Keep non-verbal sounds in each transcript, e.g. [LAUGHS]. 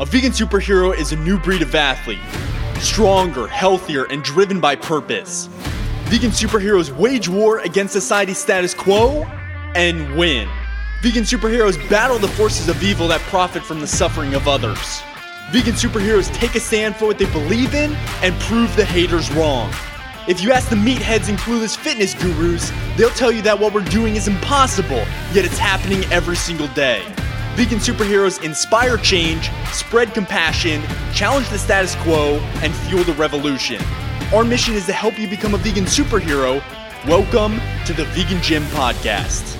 A vegan superhero is a new breed of athlete, stronger, healthier, and driven by purpose. Vegan superheroes wage war against society's status quo and win. Vegan superheroes battle the forces of evil that profit from the suffering of others. Vegan superheroes take a stand for what they believe in and prove the haters wrong. If you ask the meatheads and clueless fitness gurus, they'll tell you that what we're doing is impossible, yet it's happening every single day. Vegan superheroes inspire change, spread compassion, challenge the status quo, and fuel the revolution. Our mission is to help you become a vegan superhero. Welcome to the Vegan Gym Podcast.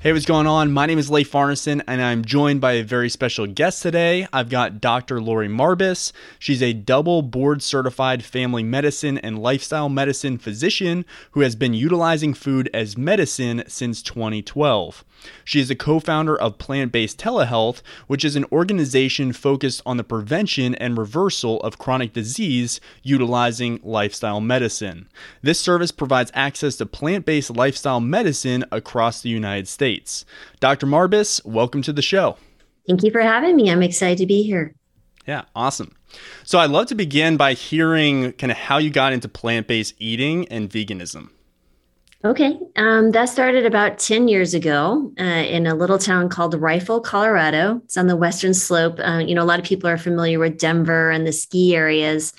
Hey, what's going on? My name is Leif Farneson, and I'm joined by a very special guest today. I've got Dr. Laurie Marbas. She's a double board certified family medicine and lifestyle medicine physician who has been utilizing food as medicine since 2012. She is a co founder of Plant Based Telehealth, which is an organization focused on the prevention and reversal of chronic disease utilizing lifestyle medicine. This service provides access to plant based lifestyle medicine across the United States. Dr. Marbas, welcome to the show. Thank you for having me. I'm excited to be here. Yeah, awesome. So I'd love to begin by hearing kind of how you got into plant based eating and veganism. Okay. Um, that started about 10 years ago uh, in a little town called Rifle, Colorado. It's on the western slope. Uh, you know, a lot of people are familiar with Denver and the ski areas.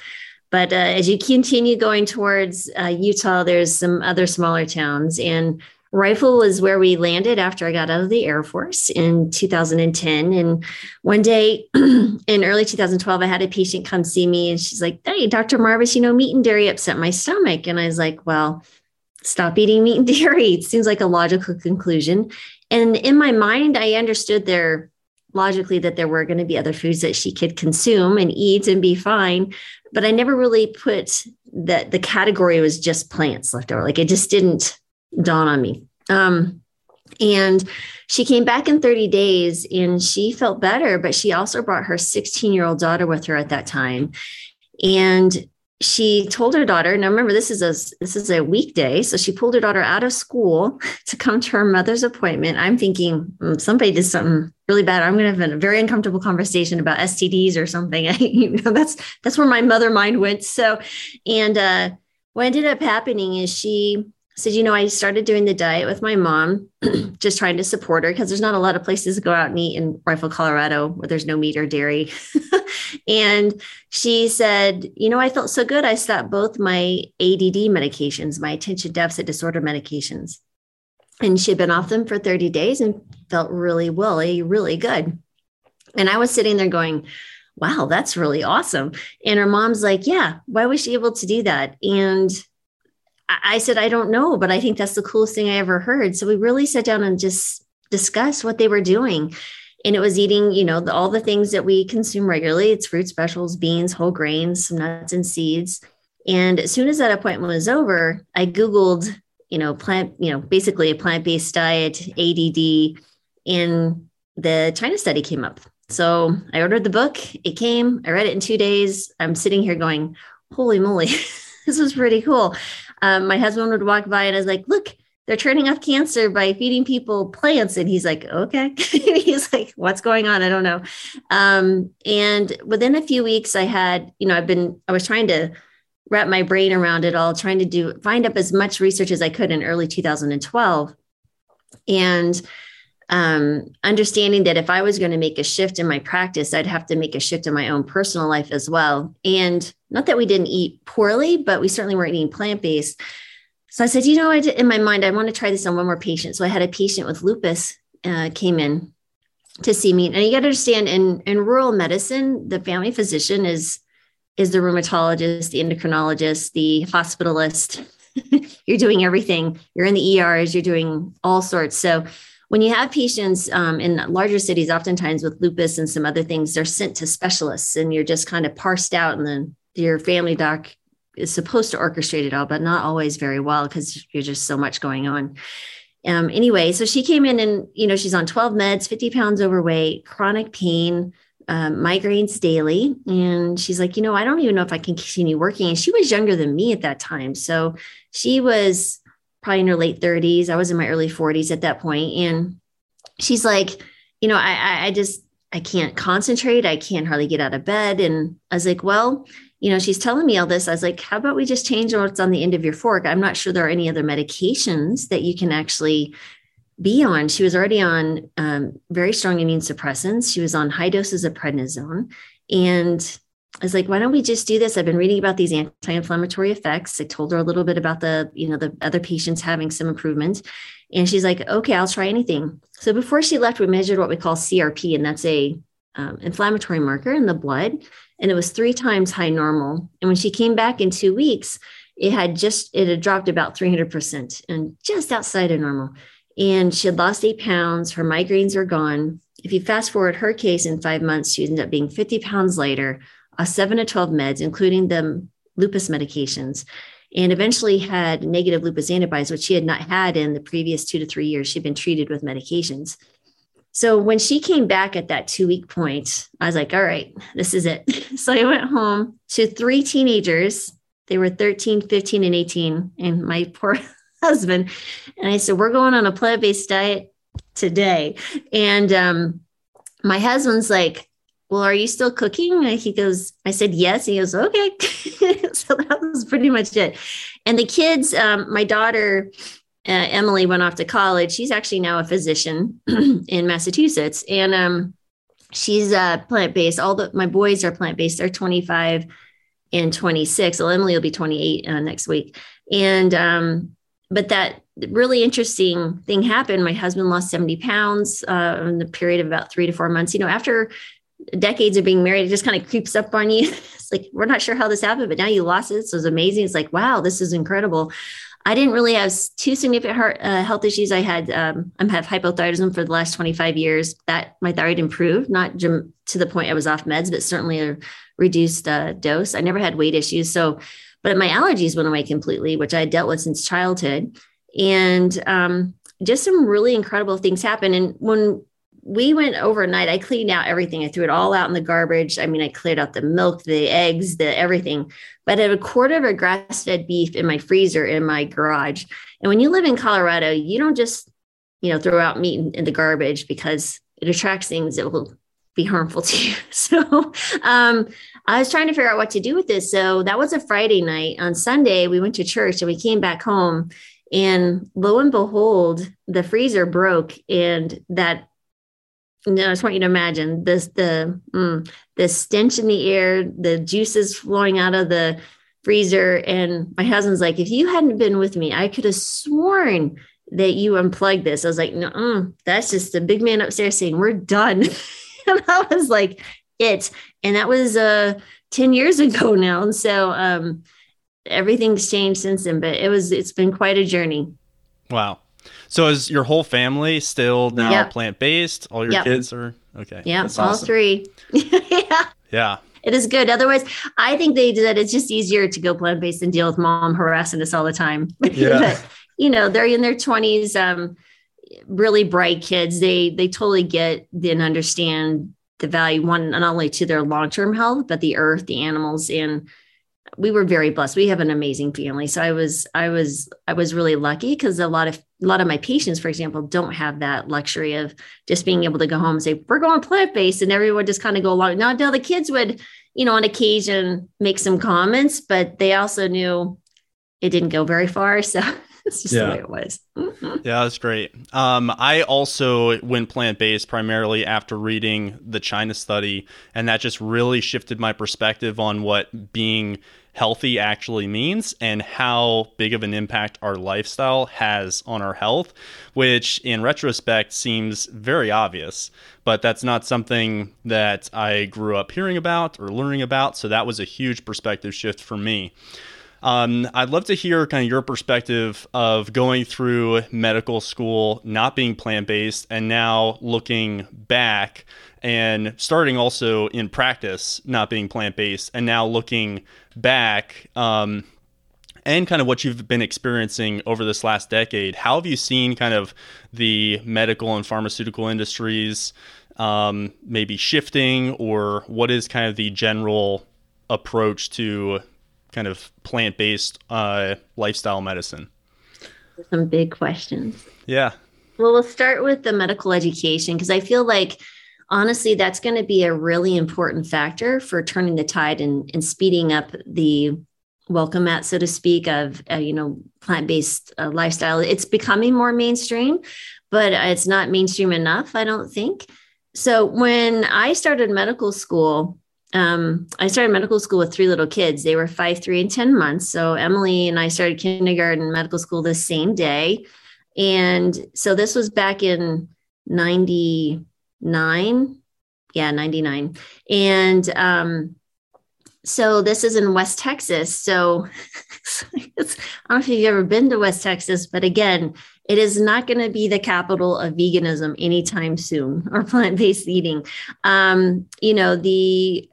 But uh, as you continue going towards uh, Utah, there's some other smaller towns. And Rifle was where we landed after I got out of the Air Force in 2010. And one day [CLEARS THROAT] in early 2012, I had a patient come see me and she's like, Hey, Dr. Marbas, you know, meat and dairy upset my stomach. And I was like, Well, stop eating meat and [LAUGHS] dairy. It seems like a logical conclusion. And in my mind, I understood there logically that there were going to be other foods that she could consume and eat and be fine. But I never really put that the category was just plants left over. Like it just didn't dawn on me. Um, and she came back in 30 days and she felt better, but she also brought her 16 year old daughter with her at that time. And she told her daughter now remember this is a this is a weekday so she pulled her daughter out of school [LAUGHS] to come to her mother's appointment. I'm thinking mm, somebody did something really bad. I'm going to have a very uncomfortable conversation about stds or something. [LAUGHS] You know that's that's where my mother mind went. So and uh what ended up happening is she said, you know, I started doing the diet with my mom, [CLEARS THROAT] just trying to support her because there's not a lot of places to go out and eat in Rifle, Colorado, where there's no meat or dairy. [LAUGHS] and she said, you know, I felt so good. I stopped both my ADD medications, my attention deficit disorder medications. And she had been off them for 30 days and felt really willy, really good. And I was sitting there going, wow, that's really awesome. And her mom's like, yeah, why was she able to do that? And I said, I don't know, but I think that's the coolest thing I ever heard. So we really sat down and just discussed what they were doing. And it was eating, you know, the, all the things that we consume regularly. It's fruit specials, beans, whole grains, some nuts and seeds. And as soon as that appointment was over, I Googled, you know, plant, you know, basically a plant-based diet, ADD, and the China study came up. So I ordered the book. It came. I read it in two days. I'm sitting here going, holy moly, [LAUGHS] this was pretty cool um, my husband would walk by and I was like, look, they're turning off cancer by feeding people plants. And he's like, okay. [LAUGHS] he's like, what's going on? I don't know. Um, and within a few weeks, I had, you know, I've been, I was trying to wrap my brain around it all, trying to do, find up as much research as I could in early 2012. And um, understanding that if I was going to make a shift in my practice, I'd have to make a shift in my own personal life as well. And not that we didn't eat poorly, but we certainly weren't eating plant based. So I said, you know, I did, in my mind, I want to try this on one more patient. So I had a patient with lupus uh, came in to see me, and you got to understand in in rural medicine, the family physician is is the rheumatologist, the endocrinologist, the hospitalist. [LAUGHS] you're doing everything. You're in the ERs. You're doing all sorts. So when you have patients um, in larger cities, oftentimes with lupus and some other things, they're sent to specialists and you're just kind of parsed out, and then your family doc is supposed to orchestrate it all, but not always very well because you're just so much going on. Um, anyway, so she came in and, you know, she's on 12 meds, 50 pounds overweight, chronic pain, um, migraines daily. And she's like, you know, I don't even know if I can continue working. And she was younger than me at that time. So she was probably in her late 30s. I was in my early 40s at that point. And she's like, you know, I, I just, I can't concentrate. I can't hardly get out of bed. And I was like, well, you know, she's telling me all this. I was like, how about we just change what's on the end of your fork? I'm not sure there are any other medications that you can actually be on. She was already on um, very strong immune suppressants. She was on high doses of prednisone. And I was like, why don't we just do this? I've been reading about these anti-inflammatory effects. I told her a little bit about the, you know, the other patients having some improvement. And she's like, okay, I'll try anything. So before she left, we measured what we call CRP, and that's a um, inflammatory marker in the blood. And it was three times high normal. And when she came back in two weeks, it had just, it had dropped about 300% and just outside of normal. And she had lost eight pounds. Her migraines are gone. If you fast forward her case in five months, she ended up being 50 pounds lighter, a seven to 12 meds, including the lupus medications, and eventually had negative lupus antibodies, which she had not had in the previous two to three years. She'd been treated with medications. So when she came back at that two week point, I was like, all right, this is it. [LAUGHS] So I went home to three teenagers. They were 13, 15, and 18, and my [LAUGHS] poor husband. And I said, we're going on a plant based diet today. And um, my husband's like, well, are you still cooking? And he goes, I said, yes. He goes, okay. [LAUGHS] so that was pretty much it. And the kids, um, my daughter, uh, Emily went off to college. She's actually now a physician [CLEARS THROAT] in Massachusetts. And um, she's uh, plant based. All the my boys are plant based. They're 25 and 26. Well, Emily will be 28 uh, next week. And um, but that really interesting thing happened. My husband lost 70 pounds uh, in the period of about three to four months. You know, after decades of being married, it just kind of creeps up on you. [LAUGHS] it's like, we're not sure how this happened, but now you lost it. So it's amazing. It's like, wow, this is incredible. I didn't really have two significant heart, uh, health issues. I had um, I have hypothyroidism for the last 25 years. That my thyroid improved, not to the point I was off meds, but certainly a reduced uh, dose. I never had weight issues. So, but my allergies went away completely, which I had dealt with since childhood, and um, just some really incredible things happened. And when we went overnight. I cleaned out everything. I threw it all out in the garbage. I mean, I cleared out the milk, the eggs, the everything. But I had a quarter of a grass fed beef in my freezer in my garage. And when you live in Colorado, you don't just, you know, throw out meat in, in the garbage because it attracts things that will be harmful [LAUGHS] to you. So um, I was trying to figure out what to do with this. So that was a Friday night. On Sunday, we went to church and we came back home. And lo and behold, the freezer broke and that no, I just want you to imagine this the mm, the stench in the air, the juices flowing out of the freezer. And my husband's like, if you hadn't been with me, I could have sworn that you unplugged this. I was like, no, that's just the big man upstairs saying, We're done. [LAUGHS] and I was like, it. And that was uh 10 years [LAUGHS] ago now. And so um everything's changed since then, but it was it's been quite a journey. Wow. So is your whole family still now yep. plant based? All your yep. kids are okay. Yeah, all awesome. three. [LAUGHS] yeah. Yeah. It is good. Otherwise, I think they did. It's just easier to go plant based and deal with mom harassing us all the time. [LAUGHS] Yeah. but, you know, they're in their twenties. Um, really bright kids. They they totally get and understand the value one not only to their long term health, but the earth, the animals, and we were very blessed. We have an amazing family. So I was, I was, I was really lucky because a lot of, a lot of my patients, for example, don't have that luxury of just being able to go home and say, we're going plant based and everyone just kind of go along. Now, now the kids would, you know, on occasion make some comments, but they also knew it didn't go very far. So [LAUGHS] it's just yeah. the way it was. Mm-hmm. [LAUGHS] Yeah, that's great. Um, I also went plant based primarily after reading the China study, and that just really shifted my perspective on what being healthy actually means and how big of an impact our lifestyle has on our health, which in retrospect seems very obvious, but that's not something that I grew up hearing about or learning about. So that was a huge perspective shift for me. Um, I'd love to hear kind of your perspective of going through medical school, not being plant based, and now looking back and starting also in practice, not being plant based, and now looking back. Um, and kind of what you've been experiencing over this last decade. How have you seen kind of the medical and pharmaceutical industries um, maybe shifting, or what is kind of the general approach to kind of plant based uh, lifestyle medicine? Some big questions. Yeah. Well, we'll start with the medical education because I feel like honestly, that's going to be a really important factor for turning the tide and, and speeding up the welcome mat, so to speak, of uh, you know plant based uh, lifestyle. It's becoming more mainstream, but it's not mainstream enough, I don't think. So when I started medical school, um, I started medical school with three little kids. They were five, three, and 10 months. So Emily and I started kindergarten medical school the same day. And so this was back in 99. Yeah, 99. And um, so this is in West Texas. So [LAUGHS] I don't know if you've ever been to West Texas, but again, it is not going to be the capital of veganism anytime soon [LAUGHS] or plant-based eating. Um, you know, the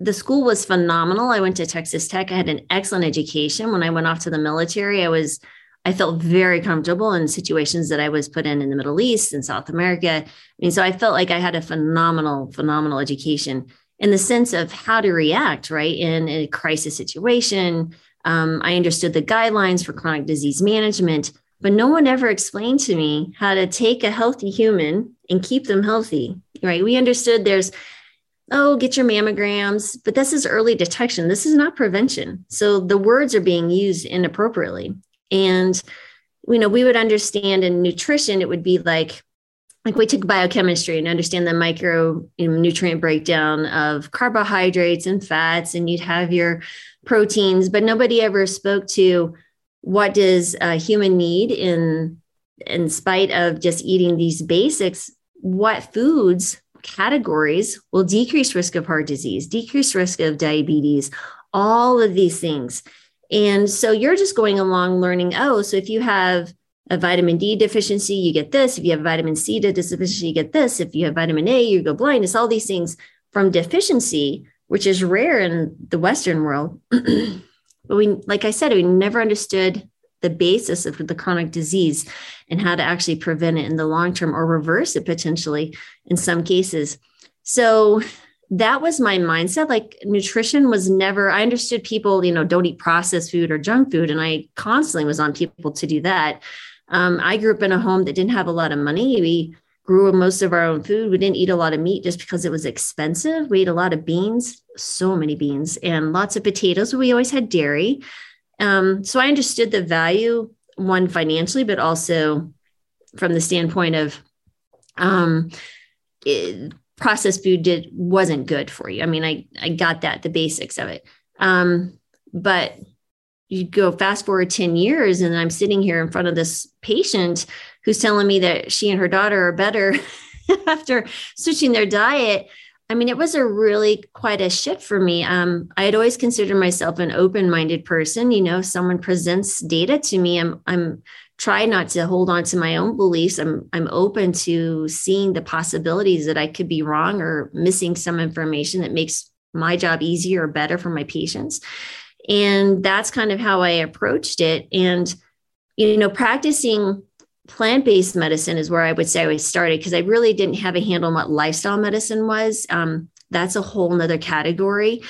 the school was phenomenal. I went to Texas Tech. I had an excellent education. When I went off to the military, I was I felt very comfortable in situations that I was put in in the Middle East and South America. I mean, so I felt like I had a phenomenal, phenomenal education in the sense of how to react, right, in a crisis situation. Um, I understood the guidelines for chronic disease management, but no one ever explained to me how to take a healthy human and keep them healthy, right? We understood there's oh, get your mammograms. But this is early detection. This is not prevention. So the words are being used inappropriately. And, you know, we would understand in nutrition, it would be like, like we took biochemistry and understand the micro you know, nutrient breakdown of carbohydrates and fats, and you'd have your proteins, but nobody ever spoke to what does a human need in in spite of just eating these basics what foods categories will decrease risk of heart disease, decrease risk of diabetes, all of these things. And so you're just going along learning, oh, so if you have a vitamin D deficiency, you get this. If you have vitamin C deficiency, you get this. If you have vitamin A, you go blind. It's all these things from deficiency, which is rare in the Western world. [CLEARS THROAT] but we, like I said, we never understood the basis of the chronic disease and how to actually prevent it in the long term or reverse it potentially in some cases. So that was my mindset. Like nutrition was never, I understood people, you know, don't eat processed food or junk food. And I constantly was on people to do that. Um, I grew up in a home that didn't have a lot of money. We grew most of our own food. We didn't eat a lot of meat just because it was expensive. We ate a lot of beans, so many beans, and lots of potatoes. We always had dairy. Um, so I understood the value, one financially, but also from the standpoint of um, it, processed food did wasn't good for you. I mean, I I got that the basics of it. Um, but you go fast forward 10 years and I'm sitting here in front of this patient who's telling me that she and her daughter are better [LAUGHS] after switching their diet I mean, it was a really quite a shift for me. Um, I had always considered myself an open-minded person. You know, someone presents data to me, I'm I'm try not to hold on to my own beliefs. I'm I'm open to seeing the possibilities that I could be wrong or missing some information that makes my job easier or better for my patients. And that's kind of how I approached it. And you know, practicing plant based medicine is where I would say I started because I really didn't have a handle on what lifestyle medicine was. Um, that's a whole nother category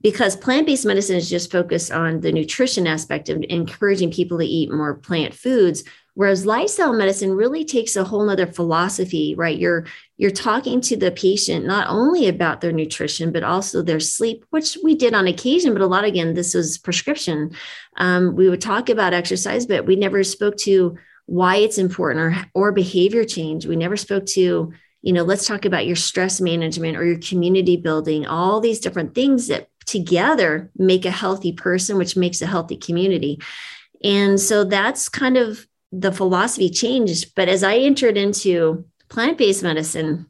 because plant based medicine is just focused on the nutrition aspect of encouraging people to eat more plant foods. Whereas lifestyle medicine really takes a whole nother philosophy, right? You're you're talking to the patient not only about their nutrition, but also their sleep, which we did on occasion, but a lot again, this was prescription. Um, we would talk about exercise, but we never spoke to why it's important or, or behavior change. We never spoke to, you know, let's talk about your stress management or your community building, all these different things that together make a healthy person, which makes a healthy community. And so that's kind of the philosophy changed. But as I entered into plant based medicine,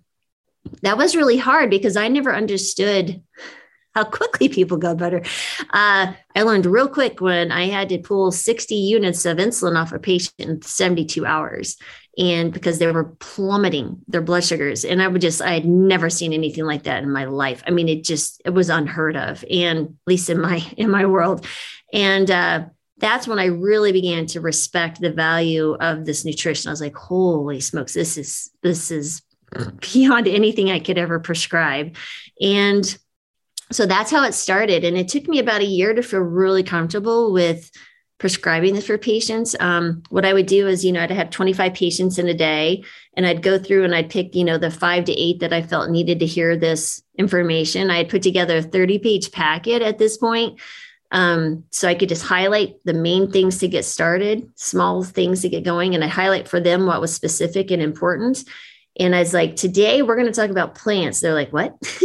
that was really hard because I never understood how quickly people got better. Uh, I learned real quick when I had to pull 60 units of insulin off a patient in 72 hours. And because they were plummeting their blood sugars. And I would just, I had never seen anything like that in my life. I mean, it just, it was unheard of. And at least in my, [LAUGHS] in my world. And, uh, that's when I really began to respect the value of this nutrition. I was like, holy smokes, this is, this is [CLEARS THROAT] beyond anything I could ever prescribe. And so that's how it started and it took me about a year to feel really comfortable with prescribing this for patients. Um, what I would do is, you know, I'd have 25 patients in a day and I'd go through and I'd pick, you know, the five to eight that I felt needed to hear this information. I had put together a 30 page packet at this point. Um, so I could just highlight the main things to get started, small things to get going, and I highlight for them what was specific and important. And I was like, today we're going to talk about plants. They're like, what? [LAUGHS]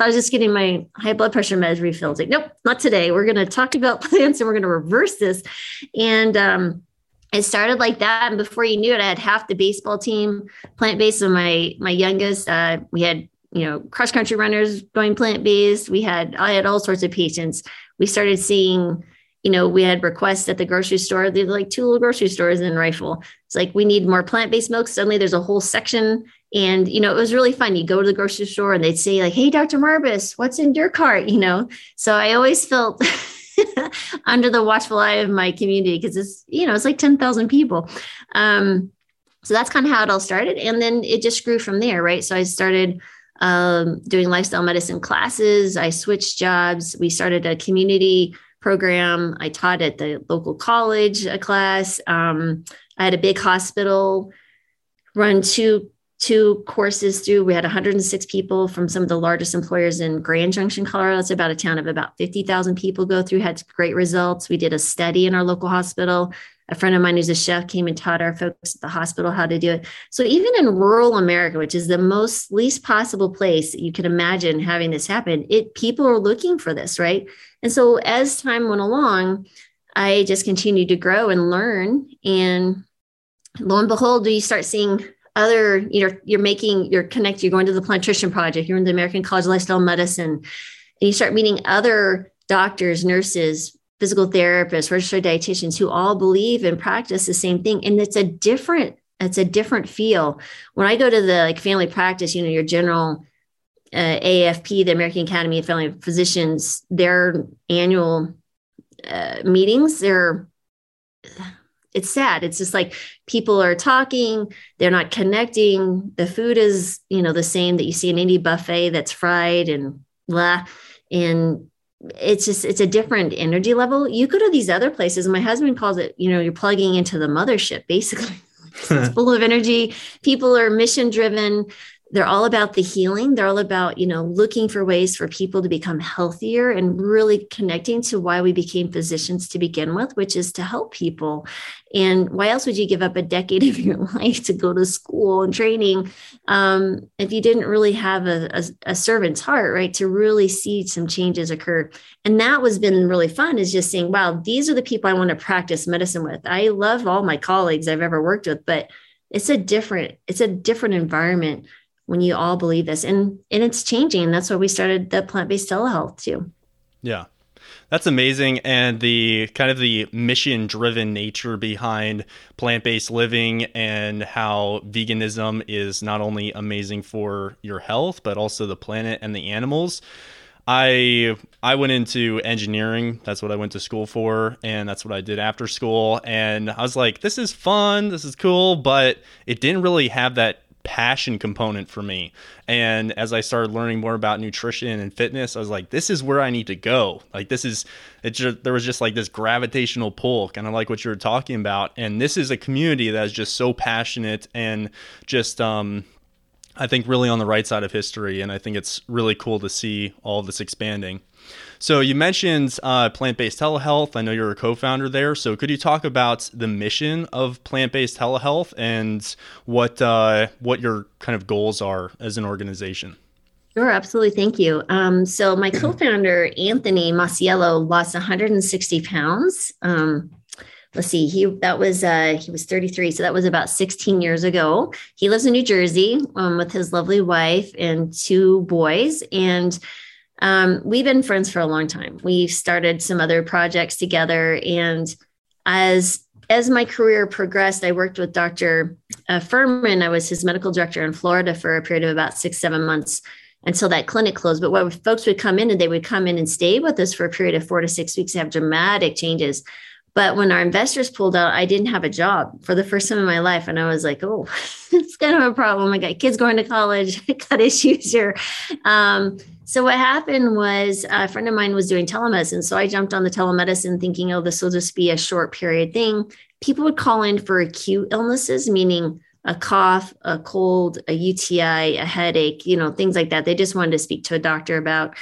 I was just getting my high blood pressure meds refilled. Like, nope, not today. We're going to talk about [LAUGHS] plants and we're going to reverse this. And um, it started like that. And before you knew it, I had half the baseball team plant based. So my my youngest, uh, we had you know cross country runners going plant based. We had I had all sorts of patients. We started seeing you know, we had requests at the grocery store. There's like two little grocery stores in Rifle. It's like we need more plant-based milk. Suddenly there's a whole section. And, you know, it was really fun. You go to the grocery store and they'd say, like, hey, Dr. Marbas, what's in your cart? You know. So I always felt [LAUGHS] under the watchful eye of my community because it's, you know, it's like 10,000 people. Um, so that's kind of how it all started. And then it just grew from there, right? So I started um, doing lifestyle medicine classes. I switched jobs. We started a community program. I taught at the local college a class. Um, I had a big hospital run two two courses through. We had 106 people from some of the largest employers in Grand Junction, Colorado. It's about a town of about 50,000 people go through, had great results. We did a study in our local hospital. A friend of mine who's a chef came and taught our folks at the hospital how to do it. So even in rural America, which is the most least possible place you can imagine having this happen, it people are looking for this, right? And so as time went along, I just continued to grow and learn. And lo and behold, you start seeing other, you know, you're making, you're connected, you're going to the Plantrician Project, you're in the American College of Lifestyle Medicine, and you start meeting other doctors, nurses, physical therapists, registered dietitians who all believe and practice the same thing. And it's a different, it's a different feel. When I go to the like family practice, you know, your general uh, AFP, the American Academy of Family Physicians, their annual uh, meetings, they're it's sad. It's just like people are talking, they're not connecting. The food is, you know, the same that you see in any buffet that's fried and blah. And it's just it's a different energy level. You go to these other places. My husband calls it, you know, you're plugging into the mothership, basically. [LAUGHS] it's full of energy. People are mission driven they're all about the healing. They're all about you know looking for ways for people to become healthier and really connecting to why we became physicians to begin with which is to help people. And why else would you give up a decade [LAUGHS] of your life to go to school and training um, if you didn't really have a, a, a servant's heart right to really see some changes occur? And that was been really fun is just saying wow these are the people i want to practice medicine with. I love all my colleagues i've ever worked with but it's a different it's a different environment when you all believe this. And and it's changing that's why we started the plant-based telehealth too. Yeah. That's amazing and the kind of the mission driven nature behind plant-based living and how veganism is not only amazing for your health but also the planet and the animals. I I went into engineering. That's what I went to school for, and that's what I did after school. And I was like, this is fun, this is cool, but it didn't really have that passion component for me. And as I started learning more about nutrition and fitness, I was like, this is where I need to go. Like this is it just there was just like this gravitational pull, kind of like what you were talking about. And this is a community that is just so passionate and just um I think really on the right side of history. And I think it's really cool to see all this expanding. So you mentioned uh, plant-based telehealth. I know you're a co-founder there. So could you talk about the mission of plant-based telehealth and what uh, what your kind of goals are as an organization? Sure, absolutely. Thank you. Um, so my [CLEARS THROAT] co-founder Anthony Masiello lost 160 pounds. Um, let's see, he that was uh, he was 33, so that was about 16 years ago. He lives in New Jersey um, with his lovely wife and two boys, and um, we've been friends for a long time. We've started some other projects together, and as as my career progressed, I worked with Dr. Uh, Fuhrman. I was his medical director in Florida for a period of about six, seven months until that clinic closed. But what folks would come in and they would come in and stay with us for a period of four to six weeks, have dramatic changes. But when our investors pulled out, I didn't have a job for the first time in my life. And I was like, oh, [LAUGHS] it's kind of a problem. I got kids going to college, [LAUGHS] I got issues here. Um, so what happened was a friend of mine was doing telemedicine. So I jumped on the telemedicine thinking, oh, this will just be a short period thing. People would call in for acute illnesses, meaning a cough, a cold, a UTI, a headache, you know, things like that. They just wanted to speak to a doctor about.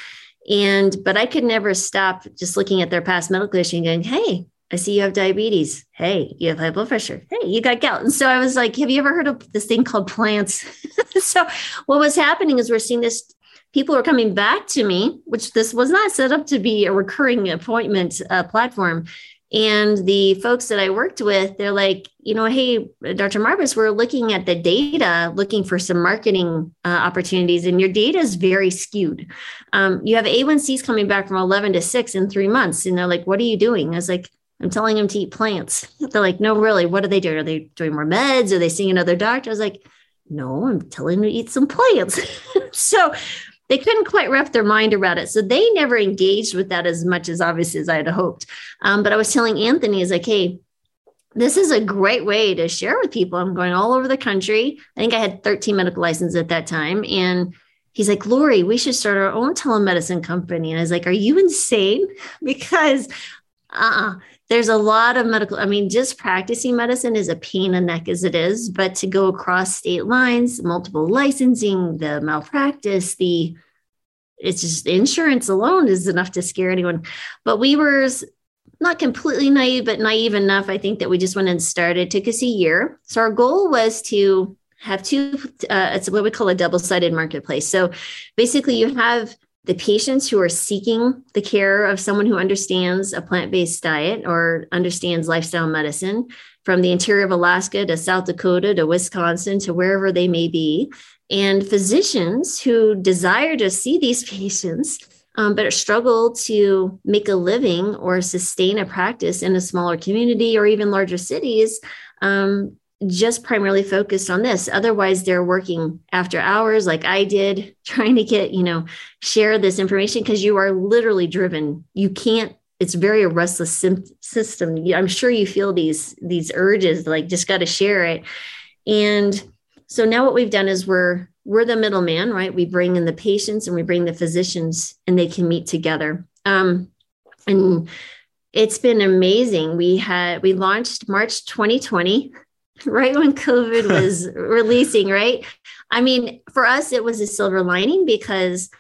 And, but I could never stop just looking at their past medical history and going, hey, I see you have diabetes. Hey, you have high blood pressure. Hey, you got gout. And so I was like, have you ever heard of this thing called plants? [LAUGHS] so what was happening is we're seeing this people are coming back to me, which this was not set up to be a recurring appointment uh, platform. And the folks that I worked with, they're like, you know, hey, Dr. Marbas, we're looking at the data, looking for some marketing uh, opportunities, and your data is very skewed. Um, you have A1Cs coming back from 11 to 6 in three months. And they're like, what are you doing? I was like, I'm telling them to eat plants. [LAUGHS] They're like, no, really, what are they doing? Are they doing more meds? Are they seeing another doctor? I was like, no, I'm telling them to eat some plants. [LAUGHS] so they couldn't quite wrap their mind around it. So they never engaged with that as much as obviously as I had hoped. Um, but I was telling Anthony, is like, hey, this is a great way to share with people. I'm going all over the country. I think I had 13 medical licenses at that time. And he's like, Laurie, we should start our own telemedicine company. And I was like, Are you insane? [LAUGHS] Because uh-uh there's a lot of medical i mean just practicing medicine is a pain in the neck as it is but to go across state lines multiple licensing the malpractice the it's just insurance alone is enough to scare anyone. But we were not completely naive but naive enough i think that we just went and started it took us a year. So our goal was to have two uh, it's what we call a double-sided marketplace. So basically you have the patients who are seeking the care of someone who understands a plant based diet or understands lifestyle medicine from the interior of Alaska to South Dakota to Wisconsin to wherever they may be, and physicians who desire to see these [LAUGHS] patients. Um, but struggle to make a living or sustain a practice in a smaller community or even larger cities um, just primarily focused on this. Otherwise, they're working after hours like I did, [LAUGHS] trying to get, you know, share this information because you are literally driven. You can't, it's very a restless system. I'm sure you feel these, these urges, like just got to share it. And so now what we've done is we're, we're the middleman, right? We bring in the patients and we bring the physicians and they can meet together. Um, and it's been amazing. We had, we launched March 2020 right when COVID was releasing, right? I mean, for us, it was a silver lining because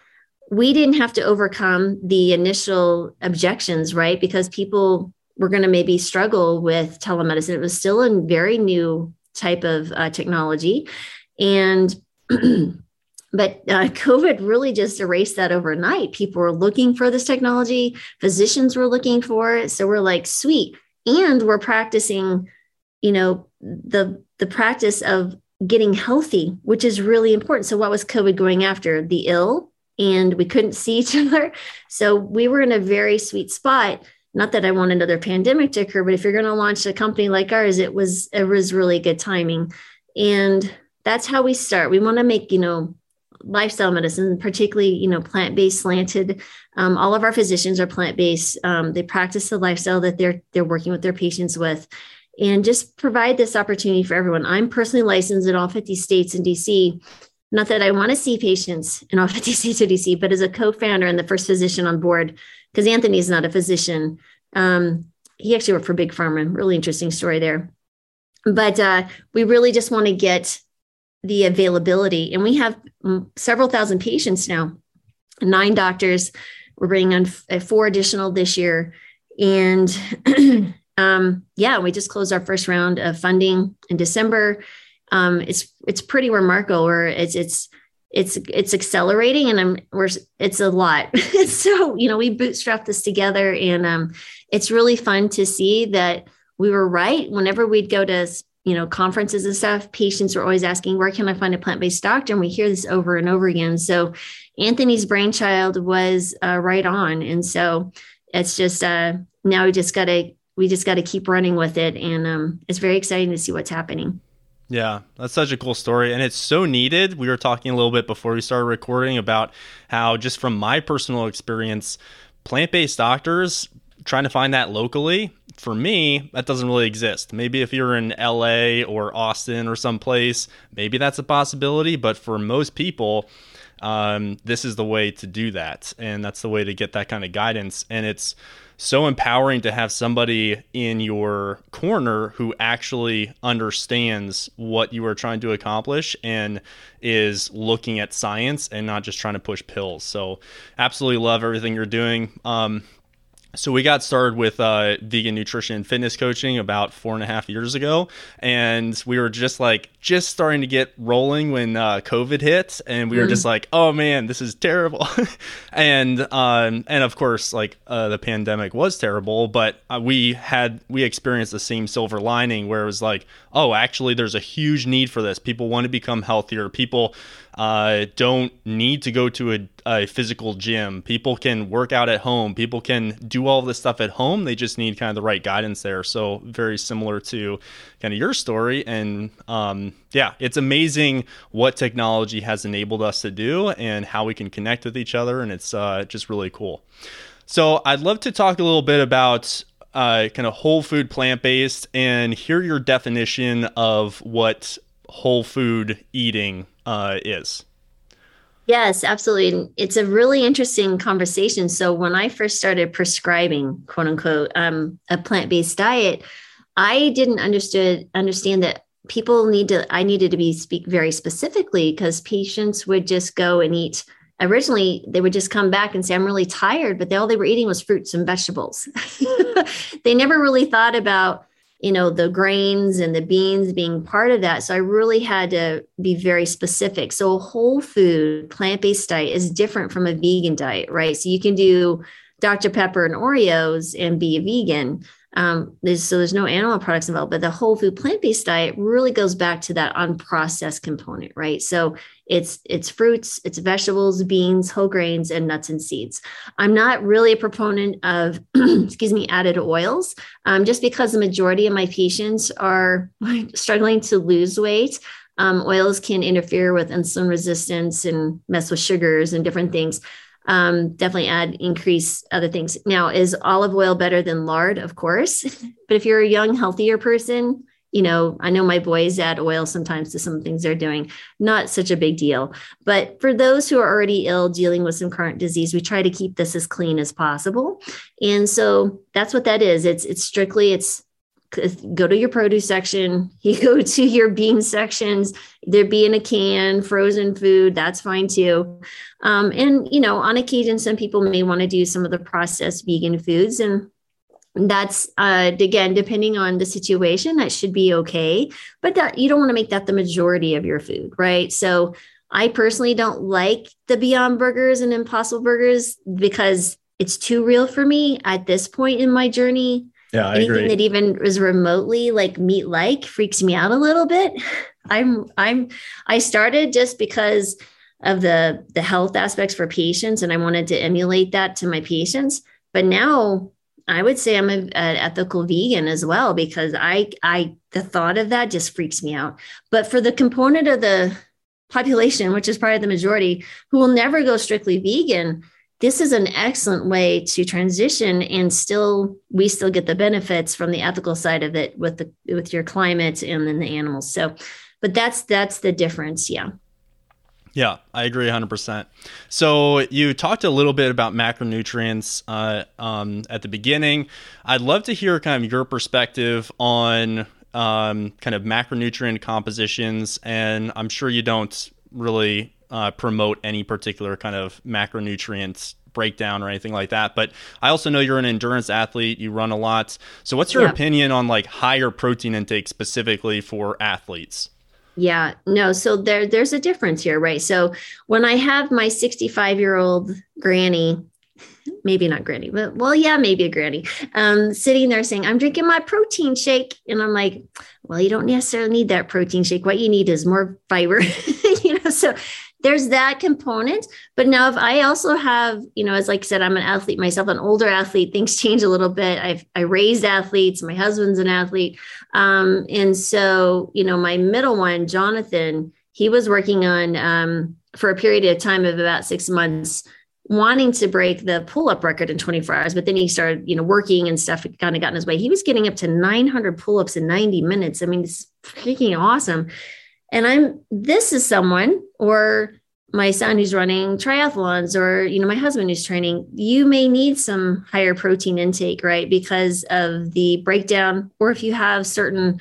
we didn't have to overcome the initial objections, right? Because people were going to maybe struggle with telemedicine. It was still a very new type of uh, technology. And [CLEARS THROAT] but uh, covid really just erased that overnight people were looking for this technology physicians were looking for it so we're like sweet and we're practicing you know the the practice of getting healthy which is really important. So what was covid going after? The ill and we couldn't see [LAUGHS] each other. So we were in a very sweet spot. Not that i want another pandemic to occur but if you're going to launch a company like ours it was it was really good timing. And that's how we start. We want to make you know lifestyle medicine particularly you know plant-based slanted. Um, all of our physicians are plant-based. Um, they practice the lifestyle that they're they're working with their patients with and just provide this opportunity for everyone. I'm personally licensed in all 50 states and DC. Not that I want to see patients in all [LAUGHS] 50 states or DC, but as a co founder and the first physician on board, because Anthony is not a physician. Um, he actually worked for Big Pharma. Really interesting story there. But uh, we really just want to get the availability. And we have several thousand patients now, nine doctors. We're bringing on uh, four additional this year. And [CLEARS THROAT] um, yeah, we just closed our first round of funding in December. Um, it's it's pretty remarkable. Where it's it's it's it's accelerating, and I'm we're it's a lot. [LAUGHS] so you know, we bootstrapped this together, and um, it's really fun to see that we were right. Whenever we'd go to you know conferences and stuff, patients were always asking, "Where can I find a plant based doctor?" And we hear this over and over again. So Anthony's brainchild was uh, right on, and so it's just uh, now we just got to we just got to keep running with it. And um, it's very exciting to see what's happening. Yeah, that's such a cool story. And it's so needed. We were talking a little bit before we started recording about how, just from my personal experience, plant based doctors trying to find that locally for me, that doesn't really exist. Maybe if you're in LA or Austin or someplace, maybe that's a possibility. But for most people, um, this is the way to do that. And that's the way to get that kind of guidance. And it's so empowering to have somebody in your corner who actually understands what you are trying to accomplish and is looking at science and not just trying to push pills. So, absolutely love everything you're doing. Um, so we got started with uh, vegan nutrition and fitness coaching about four and a half years ago, and we were just like just starting to get rolling when uh, COVID hit, and we were just mm. like, "Oh man, this is terrible," [LAUGHS] and um, and of course, like uh, the pandemic was terrible, but uh, we had we experienced the same silver lining where it was like, "Oh, actually, there's a huge need for this. People want to become healthier. People." uh, don't need to go to a, a, physical gym. People can work out at home. People can do all this stuff at home. They just need kind of the right guidance there. So very similar to kind of your story. And um, yeah, it's amazing what technology has enabled us to do and how we can connect with each other. And it's uh, just really cool. So I'd love to talk a little bit about uh, kind of whole food plant based and hear your definition of what whole food eating uh, is. Yes, absolutely. It's a really interesting conversation. So when I first started prescribing, quote unquote, um, a plant based diet, I didn't understood understand that people need to. I needed to be speak very specifically because patients would just go and eat. Originally, they would just come back and say, "I'm really tired," but they, all they were eating was fruits and vegetables. [LAUGHS] [LAUGHS] they never really thought about you know the grains and the beans being part of that. So i really had to be very specific. So a whole food plant-based diet is different from a vegan diet right? So you can do dr. Pepper and oreos and be a vegan. Um, there's, so there's no animal products involved, but the whole food plant-based diet really goes back to that unprocessed component, right? So it's it's fruits, it's vegetables, beans, whole grains, and nuts and seeds. I'm not really a proponent of, [CLEARS THROAT] excuse me, added oils, um, just because the majority of my patients are [LAUGHS] struggling to lose weight. Um, oils can interfere with insulin resistance and mess with sugars and different things um, definitely add increase other things. Now, is olive oil better than lard? Of course. [LAUGHS] but if you're a young, healthier person, you know, I know my boys add oil sometimes to some things they're doing, not such a big deal. But for those who are already ill, dealing with some current disease, we try to keep this as clean as possible. And so that's what that is. It's it's strictly it's go to your produce section [LAUGHS] you go to your bean sections there be in a can frozen food that's fine too um, and you know on occasion some people may want to do some of the processed vegan foods and that's uh, again depending on the situation that should be okay but that you don't want to make that the majority of your food right so i personally don't like the beyond burgers and impossible burgers because it's too real for me at this point in my journey yeah, I anything agree. that even is remotely like meat like freaks me out a little bit. [LAUGHS] I'm I'm I started just because of the the health aspects for patients and I wanted to emulate that to my patients. But now I would say I'm an ethical vegan as well because I I the thought of that just freaks me out. But for the component of the population, which is probably the majority, who will never go strictly vegan, this is an excellent way to transition and still we still get the benefits from the ethical side of it with the with your climate and then the animals. So but that's that's the difference. Yeah yeah, I agree 100%. So, you talked a little bit about macronutrients uh, um, at the beginning. I'd love to hear kind of your perspective on um, kind of macronutrient compositions. And I'm sure you don't really uh, promote any particular kind of macronutrients breakdown or anything like that. But I also know you're an endurance athlete, you run a lot. So what's your yeah. opinion on like higher protein intake specifically for athletes? Yeah, no, so there there's a difference here, right? So when I have my 65 year old granny, maybe not granny, but well, yeah, maybe a granny, um, sitting there saying, I'm drinking my protein shake. And I'm like, well, you don't necessarily need that protein shake. What you need is more fiber. [LAUGHS] you know, so there's that component. But now, if I also have, you know, as like I said, I'm an athlete myself, an older athlete, things [LAUGHS] change a little bit. I've I raised athletes. My husband's an athlete, um, and so you know, my middle one, Jonathan, he was working on um, for a period of time of about six months wanting to break the pull-up record in 24 hours, but then he started, you know, working and stuff kind of got in his way. He was getting up to 900 pull-ups in 90 minutes. I mean, it's freaking awesome. And I'm this is someone or my son who's running triathlons or you know my husband who's training you may need some higher protein intake right? Because of the breakdown or if you have certain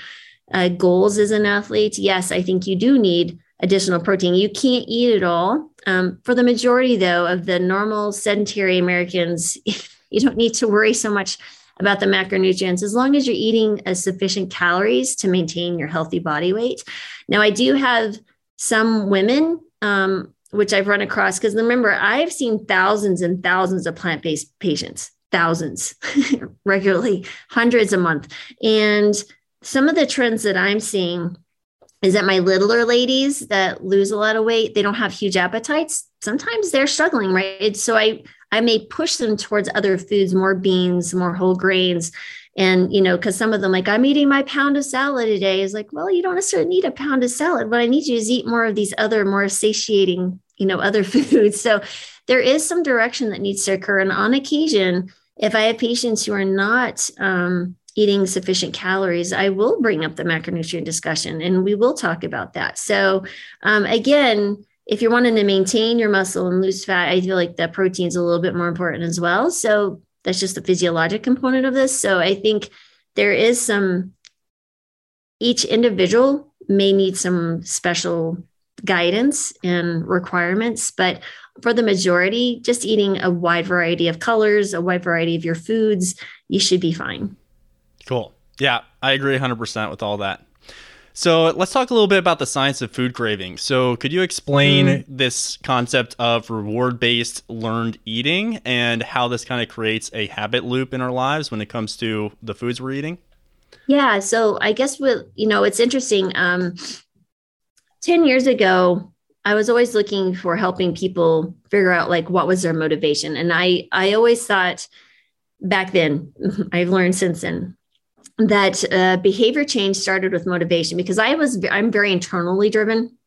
uh, goals as an athlete yes i think you do need additional protein. You can't eat it all. Um, for the majority though of the normal sedentary americans [LAUGHS] you don't need to worry so much about the macronutrients as long as you're eating a sufficient calories to maintain your healthy body weight now i do have some women um, which I've run across because remember, I've seen thousands and thousands of plant based patients, thousands [LAUGHS] regularly, hundreds a month. And some of the trends that I'm seeing is that my littler ladies that lose a lot of weight, they don't have huge appetites. Sometimes they're struggling, right? So I I may push them towards other foods, more beans, more whole grains, and, you know, because some of them, like, I'm eating my pound of salad today, is like, well, you don't necessarily need a pound of salad. What I need you is eat more of these other, more satiating, you know, other [LAUGHS] foods. So there is some direction that needs to occur. And on occasion, if I have patients who are not um, eating sufficient calories, I will bring up the macronutrient discussion and we will talk about that. So, um, again, if you're wanting to maintain your muscle and lose fat, I feel like the protein is a little bit more important as well. So that's just the physiologic component of this. So I think there is some, each individual may need some special guidance and requirements, but for the majority, just eating a wide variety of colors, a wide variety of your foods, you should be fine. Cool. Yeah, I agree 100% with all that. So let's talk a little bit about the science of food craving. So could you explain mm. this concept of reward based learned eating and how this kind of creates a habit loop in our lives when it comes to the foods we're eating? Yeah. So I guess with, you know, it's interesting. Um, 10 years ago, I was always looking for helping people figure out like what was their motivation. And I, I always thought back then, [LAUGHS] I've learned since then, that uh, behavior change started with motivation because I was I'm very internally driven.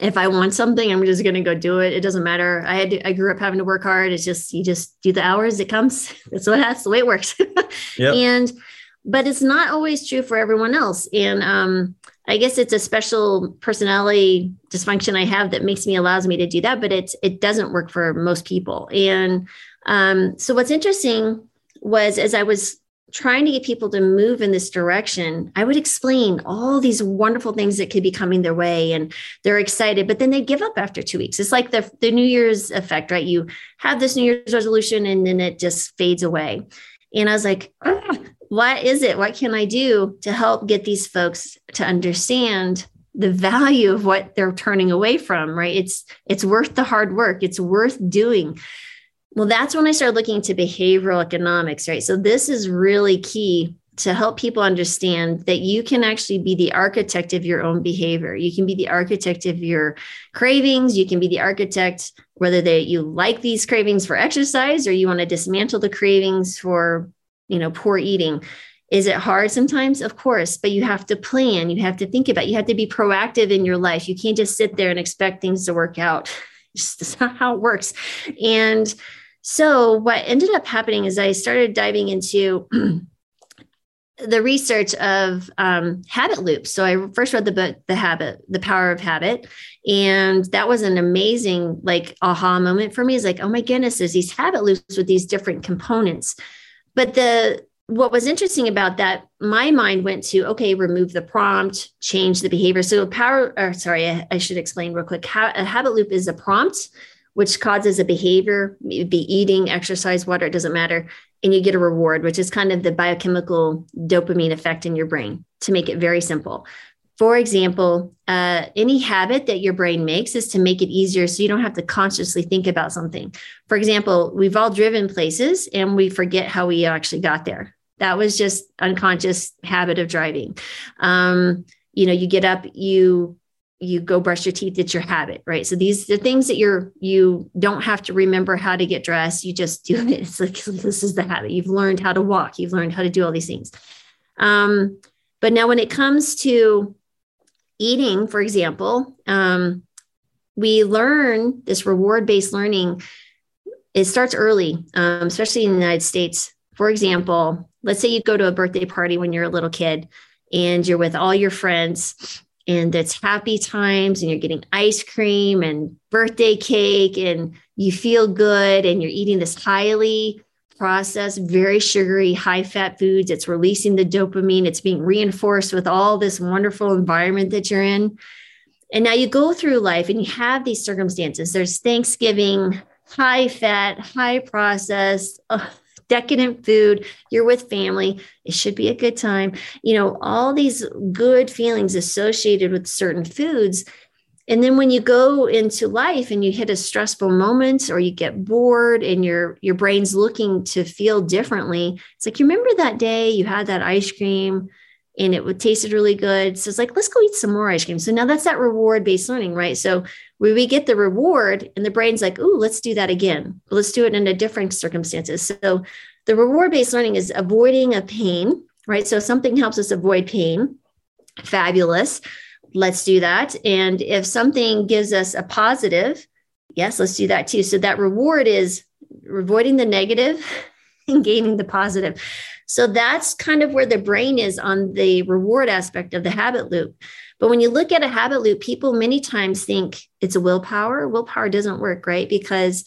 If I want something, I'm just going to go do it. It doesn't matter. I had to, I grew up having to work hard. It's just you just do the hours. It comes. [LAUGHS] That's what that's the way it works. [LAUGHS] yep. And but it's not always true for everyone else. And um, I guess it's a special personality dysfunction I have that makes me allows me to do that. But it's it doesn't work for most people. And um, so what's interesting was as I was trying to get people to move in this direction, I would explain all these wonderful things that could be coming their way and they're excited, but then they give up after two weeks. It's like the, the New Year's effect, right? You have this New Year's resolution and then it just fades away. And I was like, oh, what is it? What can I do to help get these folks to understand the value of what they're turning away from, right? It's it's worth the hard work. It's worth doing. Well, that's when I started looking into behavioral economics, right? So this is really key to help people understand that you can actually be the architect of your own behavior. You can be the architect of your cravings. You can be the architect whether they you like these cravings for exercise or you want to dismantle the cravings for, you know, poor eating. Is it hard sometimes? Of course, but you have to plan. You have to think about. It. You have to be proactive in your life. You can't just sit there and expect things to work out. [LAUGHS] Just that's not how it works. And so, what ended up happening is I started diving into [CLEARS THROAT] the research of um, habit loops. So, I first read the book, The Habit, The Power of Habit. And that was an amazing, like, aha moment for me. Is like, oh my goodness, there's these habit loops with these different components. But the what was interesting about that, my mind went to okay, remove the prompt, change the behavior. So power, or sorry, I, I should explain real quick. How, a habit loop is a prompt which causes a behavior, be eating, exercise, water, it doesn't matter. And you get a reward, which is kind of the biochemical dopamine effect in your brain, to make it very simple. For example, uh, any habit that your brain makes is to make it easier so you don't have to consciously think about something. For example, we've all driven places and we forget how we actually got there. That was just unconscious habit of driving. Um, you know, you get up, you you go brush your teeth it's your habit right? So these are things that you're you don't have to remember how to get dressed you just do it. [LAUGHS] It's like this is the habit. You've learned how to walk you've learned how to do all these things. Um, but now when it comes to eating for example um, we learn this reward based learning it starts early, um, especially in the United States. For example, let's say you go to a birthday party when you're a little kid and you're with all your friends and it's happy times and you're getting ice cream and birthday cake and you feel good and you're eating this highly processed, very sugary, high fat foods. It's releasing the dopamine. It's being reinforced with all this wonderful environment that you're in. And now you go through life and you have these circumstances. There's Thanksgiving, high fat, high processed, decadent food. You're with family. It should be a good time. You know, all these good feelings associated with certain foods. And then when you go into life and you hit a stressful moment or you get bored and your your brain's looking to feel differently, it's like you remember that day you had that ice cream and it tasted really good. So it's like, let's go eat some more ice cream. So now that's that reward based learning, right? So where we get the reward and the brain's like, oh, let's do that again. Let's do it in a different circumstances. So the reward based learning is avoiding a pain, right? So something helps us avoid pain. Fabulous. Let's do that. And if something gives us a positive, yes, let's do that too. So that reward is avoiding the negative [LAUGHS] and gaining the positive. So that's kind of where the brain is on the reward aspect of the habit loop. But when you look at a habit loop, people many times think it's a willpower. Willpower doesn't work, right? Because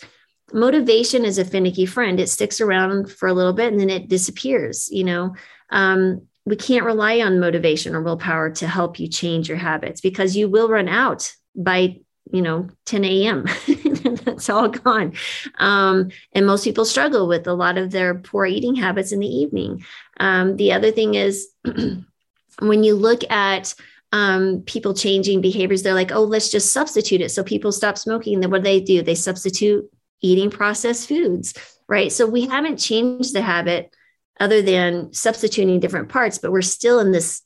motivation is a finicky friend. It sticks around for a little bit and then it disappears. You know, um, we can't rely on motivation or willpower to help you change your habits because you will run out by you know 10 a.m [LAUGHS] that's all gone um, and most people struggle with a lot of their poor eating habits in the evening um, the other thing is [CLEARS THROAT] when you look at um, people changing behaviors, they're like, oh, let's just substitute it. So people stop smoking. Then what do they do? They substitute eating processed foods, right? So we haven't changed the habit other than substituting different parts, but we're still in this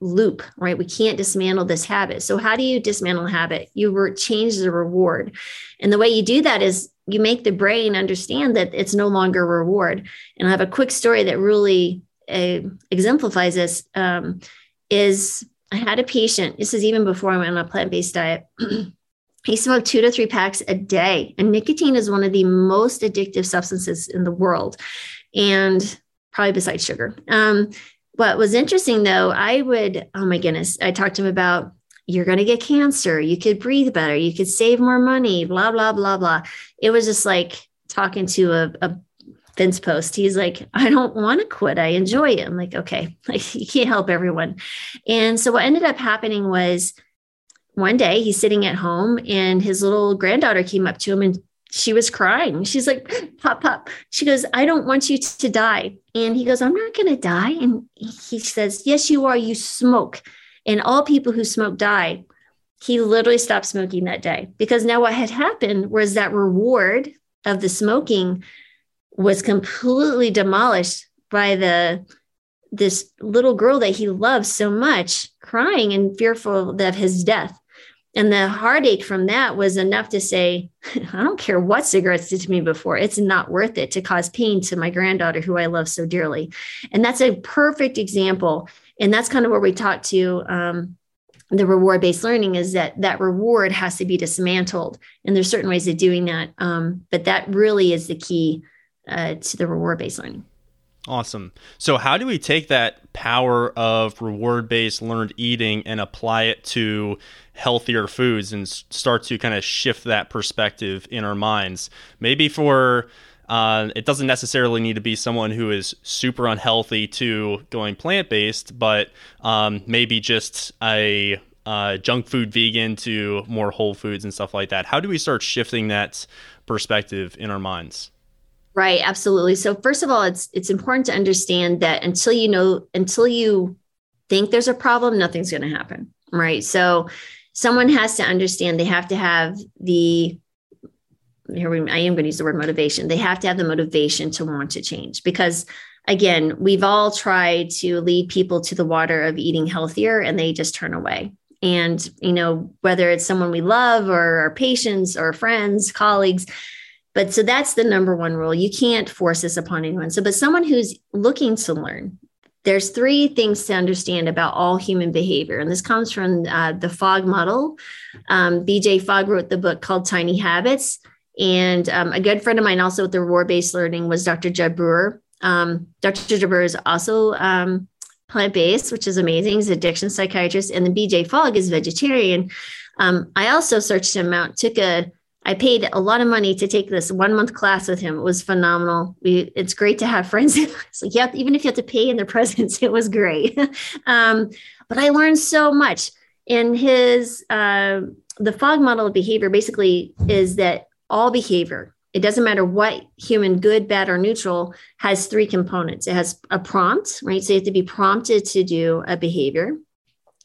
loop, right? We can't dismantle this habit. So how do you dismantle a habit? You re- change the reward. And the way you do that is you make the brain understand that it's no longer a reward. And I have a quick story that really uh, exemplifies this. Um, is I had a patient, this is even before I went on a plant based diet. [CLEARS THROAT] he smoked two to three packs a day. And nicotine is one of the most addictive substances in the world, and probably besides sugar. Um, what was interesting though, I would, oh my goodness, I talked to him about you're going to get cancer. You could breathe better. You could save more money, blah, blah, blah, blah. It was just like talking to a, a Vince post. He's like, I don't want to quit. I enjoy it. I'm like, okay, [LAUGHS] like you can't help everyone. And so what ended up happening was one day he's sitting at home and his little granddaughter came up to him and she was crying. She's like, [GASPS] Pop, Pop. She goes, I don't want you to die. And he goes, I'm not going to die. And he says, Yes, you are. You smoke. And all people who smoke die. He literally stopped smoking that day because now what had happened was that reward of the smoking was completely demolished by the this little girl that he loves so much crying and fearful of his death. And the heartache from that was enough to say [LAUGHS] i don't care what cigarettes did to me before. It's not worth it to cause pain to my granddaughter who i love so dearly. And that's a perfect example. And that's kind of where we talk to um, the reward based learning is that that reward has to be dismantled. And there's certain ways of doing that um, but that really is the key uh, to the reward based learning. Awesome. So, how do we take that power of reward based learned eating and apply it to healthier foods and start to kind of shift that perspective in our minds? Maybe for uh, it doesn't necessarily need to be someone who is super unhealthy to going plant based, but um, maybe just a uh, junk food vegan to more whole foods and stuff like that. How do we start shifting that perspective in our minds? Right, absolutely. So first of all, it's it's important to understand that until you know until you think there's a problem, nothing's going to happen, right? So someone has to understand they have to have the here we, I am going to use the word motivation. They have to have the motivation to want to change because again, we've all tried to lead people to the water of eating healthier and they just turn away. And, you know, whether it's someone we love or our patients or friends, colleagues, but so that's the number one rule. You can't force this upon anyone. So, but someone who's looking to learn, there's three things to understand about all human behavior. And this comes from uh, the Fogg model. Um, BJ Fogg wrote the book called Tiny Habits. And um, a good friend of mine, also with the reward based learning, was Dr. Jud Brewer. Um, Dr. Jud Brewer is also um, plant based, which is amazing. He's an addiction psychiatrist, and then BJ Fogg is vegetarian. Um, I also searched him out, took a I paid a lot of money to take this one month class with him. It was phenomenal. We, it's great to have friends. [LAUGHS] it's like, yeah, even if you have to pay in their [LAUGHS] presence, it was great. [LAUGHS] um, but I learned so much. In his, uh, the Fogg model of behavior basically is that all behavior, it doesn't matter what human, good, bad, or neutral, has three components. It has a prompt, right? So you have to be prompted to do a behavior.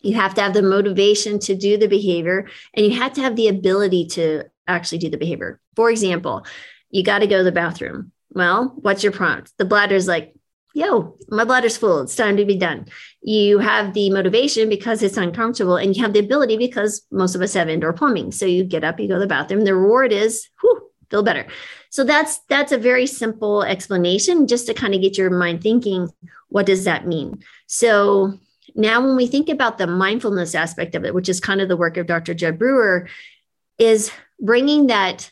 You have to have the motivation to do the behavior, and you have to have the ability to actually do the behavior. For example, you got to go to the bathroom. Well, what's your prompt? The bladder's like, yo, my bladder's full. It's time to be done. You have the motivation because it's uncomfortable, and you have the ability because most of us have indoor plumbing. So you get up, you go to the bathroom. The reward is, whew, feel better. So that's that's a very simple explanation just to kind of get your mind thinking, what does that mean? So now when we think about the mindfulness aspect of it, which is kind of the work of Dr. Jud Brewer, is bringing that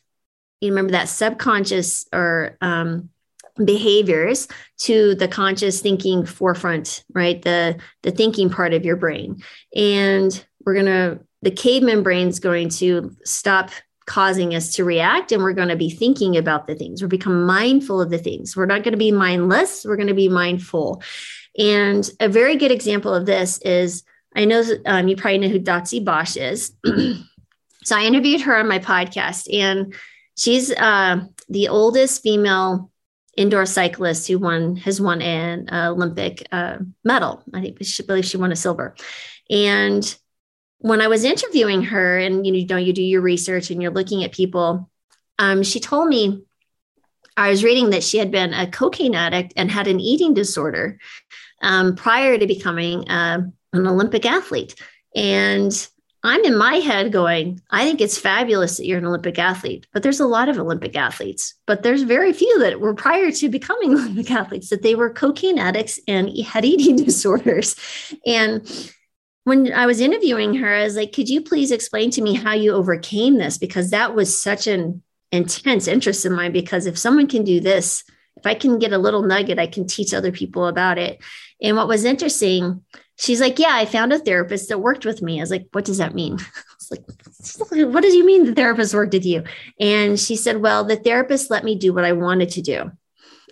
you remember that subconscious or um, behaviors to the conscious thinking forefront right? The the thinking part of your brain. And we're going to the caveman brain's going to stop causing us to react and we're going to be thinking about the things. We're become mindful of the things. We're not going to be mindless we're going to be mindful. And a very good example of this is i know um, you probably know who Dotsie Bausch is [CLEARS THROAT] So I interviewed her on my podcast, and she's uh, the oldest female indoor cyclist who won has won an Olympic uh, medal. I think she believe she won a silver. And when I was interviewing her, and you know, you do your research and you're looking at people, um, she told me I was reading that she had been a cocaine addict and had an eating disorder um, prior to becoming uh, an Olympic athlete. And I'm in my head going, I think it's fabulous that you're an Olympic athlete, but there's a lot of Olympic athletes, but there's very few that were prior to becoming [LAUGHS] Olympic athletes that they were cocaine addicts and had eating [LAUGHS] disorders. And when I was interviewing her, I was like, could you please explain to me how you overcame this? Because that was such an intense interest in mine. Because if someone can do this, if I can get a little nugget, I can teach other people about it. And what was interesting she's like, Yeah, I found a therapist that worked with me. I was like, What does that mean? [LAUGHS] like, What does you mean the therapist worked with you? And she said, Well, the therapist let me do what I wanted to do.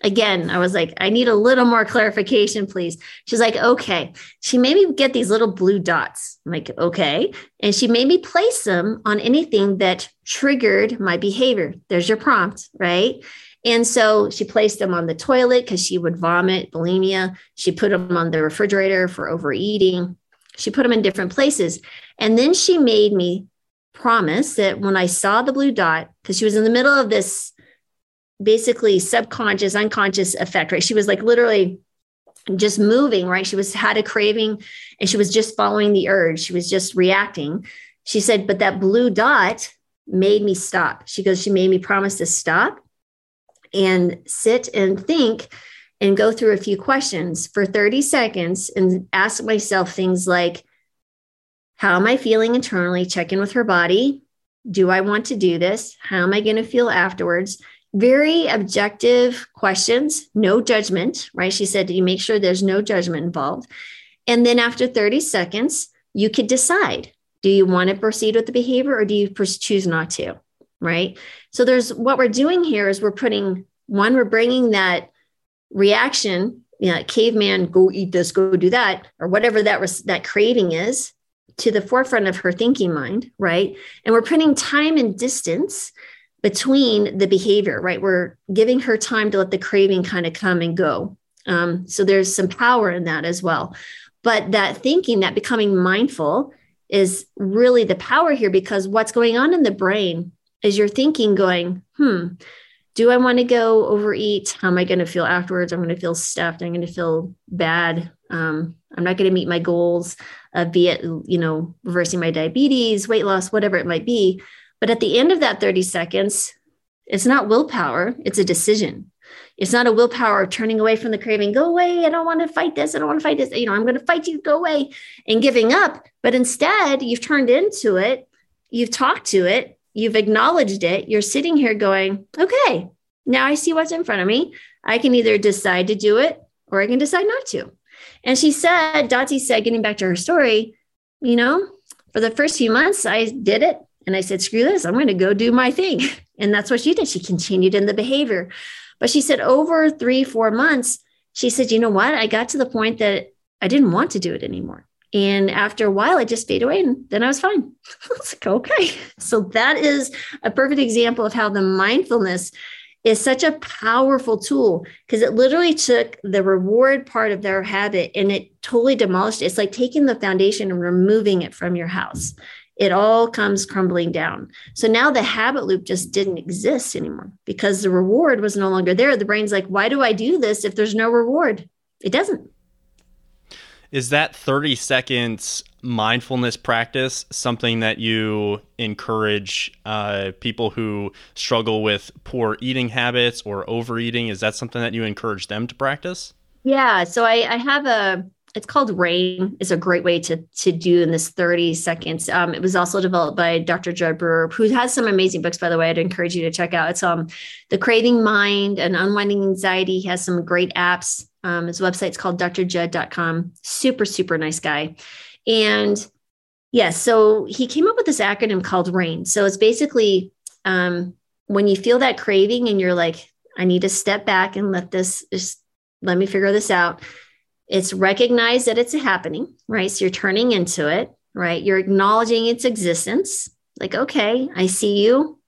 Again, I was like, I need a little more clarification, please. She's like, okay. She made me get these little blue dots. I'm like, okay. And she made me place them on anything that triggered my behavior. There's your prompt, right? And so she placed them on the toilet because she would vomit, bulimia. She put them on the refrigerator for overeating. She put them in different places. And then she made me promise that when I saw the blue dot, because she was in the middle of this basically subconscious, unconscious effect, right? She was like literally just moving, right? She was had a craving and she was just following the urge. She was just reacting. She said, but that blue dot made me stop. She goes, she made me promise to stop and sit and think and go through a few questions for 30 seconds and ask myself things like how am I feeling internally? Check in with her body. Do I want to do this? How am I going to feel afterwards? Very objective questions, no judgment, right? She said, Do you make sure there's no judgment involved. And then after 30 seconds, you could decide do you want to proceed with the behavior or do you choose not to? right? So there's what we're doing here is we're putting one, we're bringing that reaction, you know, caveman, go eat this, go do that, or whatever that was that craving is to the forefront of her thinking mind, right? And we're putting time and distance between the behavior, right? We're giving her time to let the craving kind of come and go. Um, so there's some power in that as well. But that thinking, that becoming mindful is really the power here because what's going on in the brain is your thinking going, hmm, do I want to go overeat? How am I going to feel afterwards? I'm going to feel stuffed. I'm going to feel bad. Um, I'm not going to meet my goals, uh, be it, you know, reversing my diabetes, weight loss, whatever it might be. But at the end of that 30 seconds, it's not willpower, it's a decision. It's not a willpower of turning away from the craving, go away. I don't want to fight this. I don't want to fight this. You know, I'm going to fight you, go away and giving up. But instead, you've turned into it, you've talked to it, you've acknowledged it. You're sitting here going, okay, now I see what's in front of me. I can either decide to do it or I can decide not to. And she said, Dottie said, getting back to her story, you know, for the first few months, I did it. And I said, screw this, I'm going to go do my thing. [LAUGHS] And that's what she did. She continued in the behavior. But she said, over three, four months, she said, you know what? I got to the point that I didn't want to do it anymore. And after a while, it just faded away and then I was fine. [LAUGHS] I was like, okay. So that is a perfect example of how the mindfulness is such a powerful tool because it literally took the reward part of their habit and it totally demolished it. It's like taking the foundation and removing it from your house. It all comes crumbling down. So now the habit loop just didn't exist anymore because the reward was no longer there. The brain's like, why do I do this if there's no reward? It doesn't. Is that 30 seconds mindfulness practice something that you encourage uh, people who struggle with poor eating habits or overeating? Is that something that you encourage them to practice? Yeah. So I, I have a, it's called RAIN. is a great way to to do in this 30 seconds. Um, it was also developed by Dr. Jud Brewer, who has some amazing books, by the way. I'd encourage you to check out. It's um The Craving Mind and Unwinding Anxiety. He has some great apps. Um, his website's called drjud.com. Super, super nice guy. And yes, yeah, so he came up with this acronym called RAIN. So it's basically um, when you feel that craving and you're like, I need to step back and let this just let me figure this out. It's recognize that it's happening, right? So you're turning into it, right? You're acknowledging its existence. Like, okay, I see you.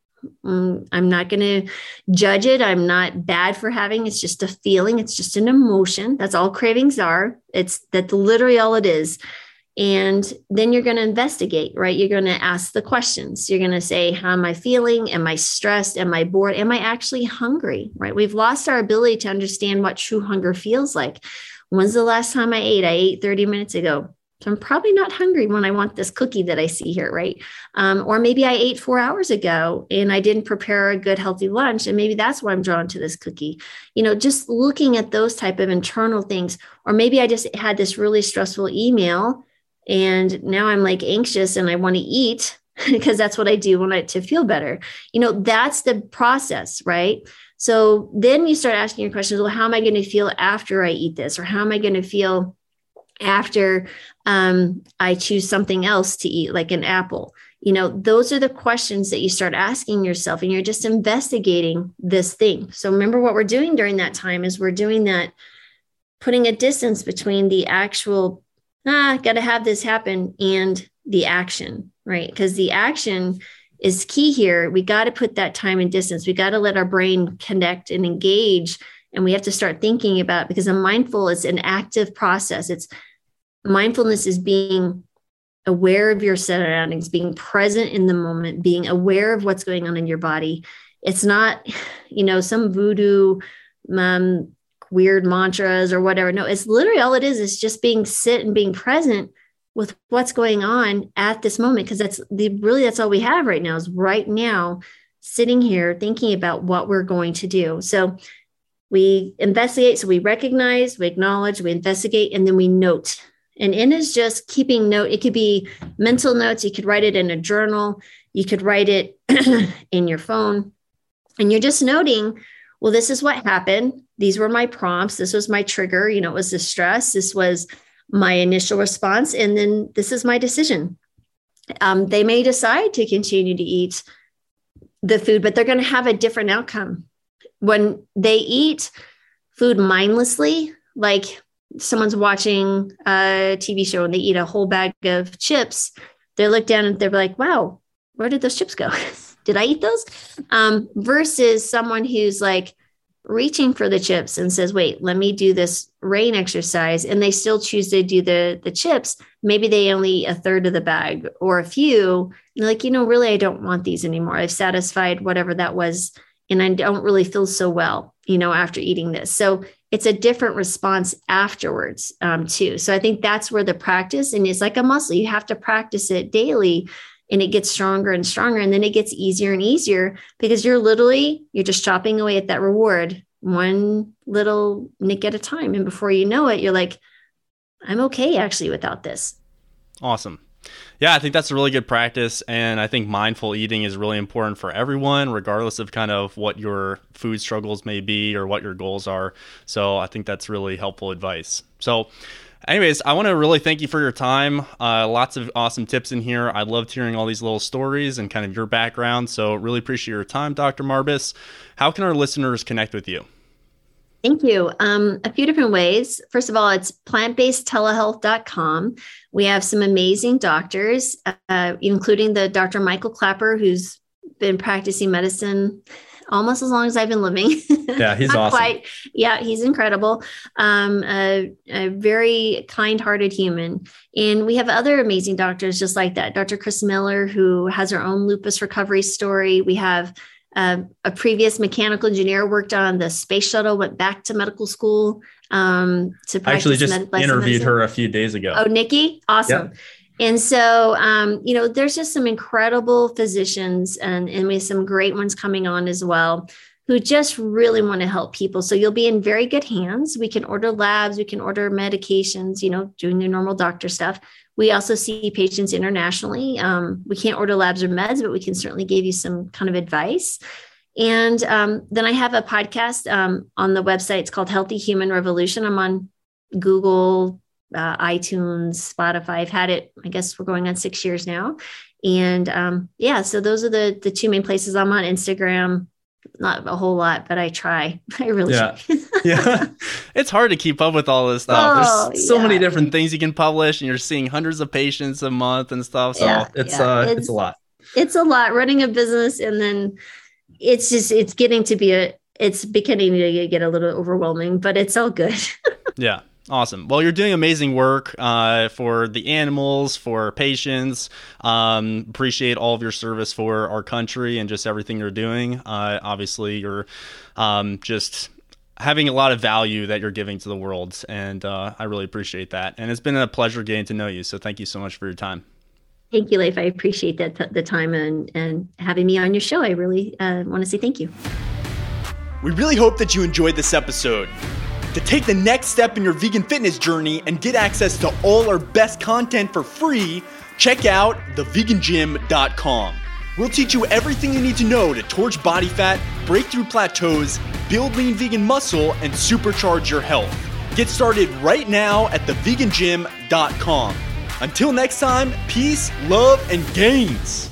Mm, I'm not going to judge it. I'm not bad for having. It's just a feeling. It's just an emotion. That's all cravings are. It's that literally all it is. And then you're going to investigate, right? You're going to ask the questions. You're going to say, How am I feeling? Am I stressed? Am I bored? Am I actually hungry, right? We've lost our ability to understand what true hunger feels like. When's the last time I ate? I ate 30 minutes ago. So I'm probably not hungry when I want this cookie that I see here, right? Um, or maybe I ate four hours ago and I didn't prepare a good healthy lunch, and maybe that's why I'm drawn to this cookie. You know, just looking at those type of internal things, or maybe I just had this really stressful email, and now I'm like anxious and I want to eat [LAUGHS] because that's what I do when I to feel better. You know, that's the process, right? So then you start asking your questions. Well, how am I going to feel after I eat this, or how am I going to feel? after um, I choose something else to eat, like an apple? You know, those are the questions that you start asking yourself, and you're just investigating this thing. So, remember what we're doing during that time is we're doing that, putting a distance between the actual, ah, got to have this happen, and the action, right? Because the action is key here. We got to put that time and distance. We got to let our brain connect and engage. And we have to start thinking about because a mindful is an active process. It's mindfulness is being aware of your surroundings, being present in the moment, being aware of what's going on in your body. It's not, you know, some voodoo um, weird mantras or whatever. No, it's literally all it is is just being sit and being present with what's going on at this moment because that's the really that's all we have right now is right now sitting here thinking about what we're going to do. So we investigate, so we recognize, we acknowledge, we investigate, and then we note and in is just keeping note. It could be mental notes. You could write it in a journal. You could write it [CLEARS THROAT] in your phone. And you're just noting, well, this is what happened. These were my prompts. This was my trigger. You know, it was the stress. This was my initial response. And then this is my decision. Um, they may decide to continue to eat the food, but they're going to have a different outcome. When they eat food mindlessly, like someone's watching a TV show and they eat a whole bag of chips, they look down and they're like, wow, where did those chips go? [LAUGHS] did I eat those? Um, versus someone who's like reaching for the chips and says, wait, let me do this rain exercise. And they still choose to do the, the chips. Maybe they only eat a third of the bag or a few. And like, you know, really, I don't want these anymore. I've satisfied whatever that was. And I don't really feel so well, you know, after eating this. So it's a different response afterwards um, too so i think that's where the practice and it's like a muscle you have to practice it daily and it gets stronger and stronger and then it gets easier and easier because you're literally you're just chopping away at that reward one little nick at a time and before you know it you're like i'm okay actually without this awesome Yeah, I think that's a really good practice. And I think mindful eating is really important for everyone, regardless of kind of what your food struggles may be or what your goals are. So I think that's really helpful advice. So, anyways, I want to really thank you for your time. Uh, lots of awesome tips in here. I loved hearing all these little stories and kind of your background. So, really appreciate your time, Dr. Marbas. How can our listeners connect with you? Thank you. Um, a few different ways. First of all, it's plantbasedtelehealth.com. We have some amazing doctors, uh, including the Dr. Michael Klaper, who's been practicing medicine almost as long as I've been living. [LAUGHS] Yeah, he's awesome. Quite. Yeah, he's incredible. Um, a, a, very kind-hearted human, and we have other amazing doctors just like that. Dr. Chris Miller, who has her own lupus recovery story. We have uh, a previous mechanical engineer worked on the space shuttle, went back to medical school um, to I actually just med- interviewed medicine. her a few days ago. Oh, Nikki, awesome. Yep. And so, um, you know, there's just some incredible physicians, and and we have some great ones coming on as well, who just really want to help people. So you'll be in very good hands. We can order labs, we can order medications, you know, doing the normal doctor stuff. We also see patients internationally. Um, we can't order labs or meds, but we can certainly give you some kind of advice. And um, then I have a podcast um, on the website. It's called Healthy Human Revolution. I'm on Google, uh, iTunes, Spotify. I've had it. I guess we're going on six years now. And um, yeah, so those are the the two main places. I'm on Instagram, not a whole lot, but I try. [LAUGHS] I really yeah. try. [LAUGHS] yeah. [LAUGHS] It's hard to keep up with all this stuff. Oh, There's so yeah. many different things you can publish and you're seeing hundreds of patients a month and stuff. So yeah, it's yeah. uh it's, it's, a lot. It's a lot running a business and then it's just it's getting to be a it's beginning to get a little overwhelming, but it's all good. yeah. Awesome. Well, you're doing amazing work uh, for the animals, for patients. Um, appreciate all of your service for our country and just everything you're doing. Uh, obviously, you're um, just having a lot of value that you're giving to the world, and uh, I really appreciate that. And it's been a pleasure getting to know you. So thank you so much for your time. Thank you, Leif. I appreciate that the time and and having me on your show. I really uh, want to say thank you. We really hope that you enjoyed this episode. To take the next step in your vegan fitness journey and get access to all our best content for free, check out thevegangym.com. We'll teach you everything you need to know to torch body fat, break through plateaus, build lean vegan muscle, and supercharge your health. Get started right now at thevegangym.com. Until next time, peace, love, and gains.